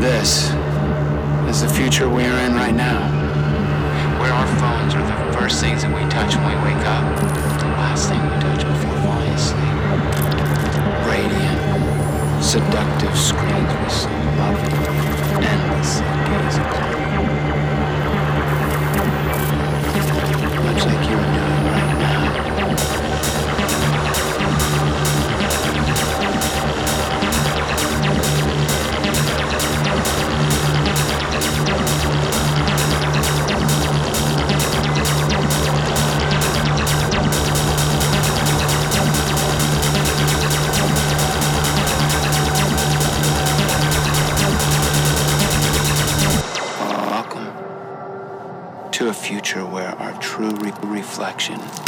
This is the future we are in right now, where our phones are the first things that we touch when we wake up, the last thing we touch before falling asleep. Radiant, seductive screens we love, endlessly gaze reflection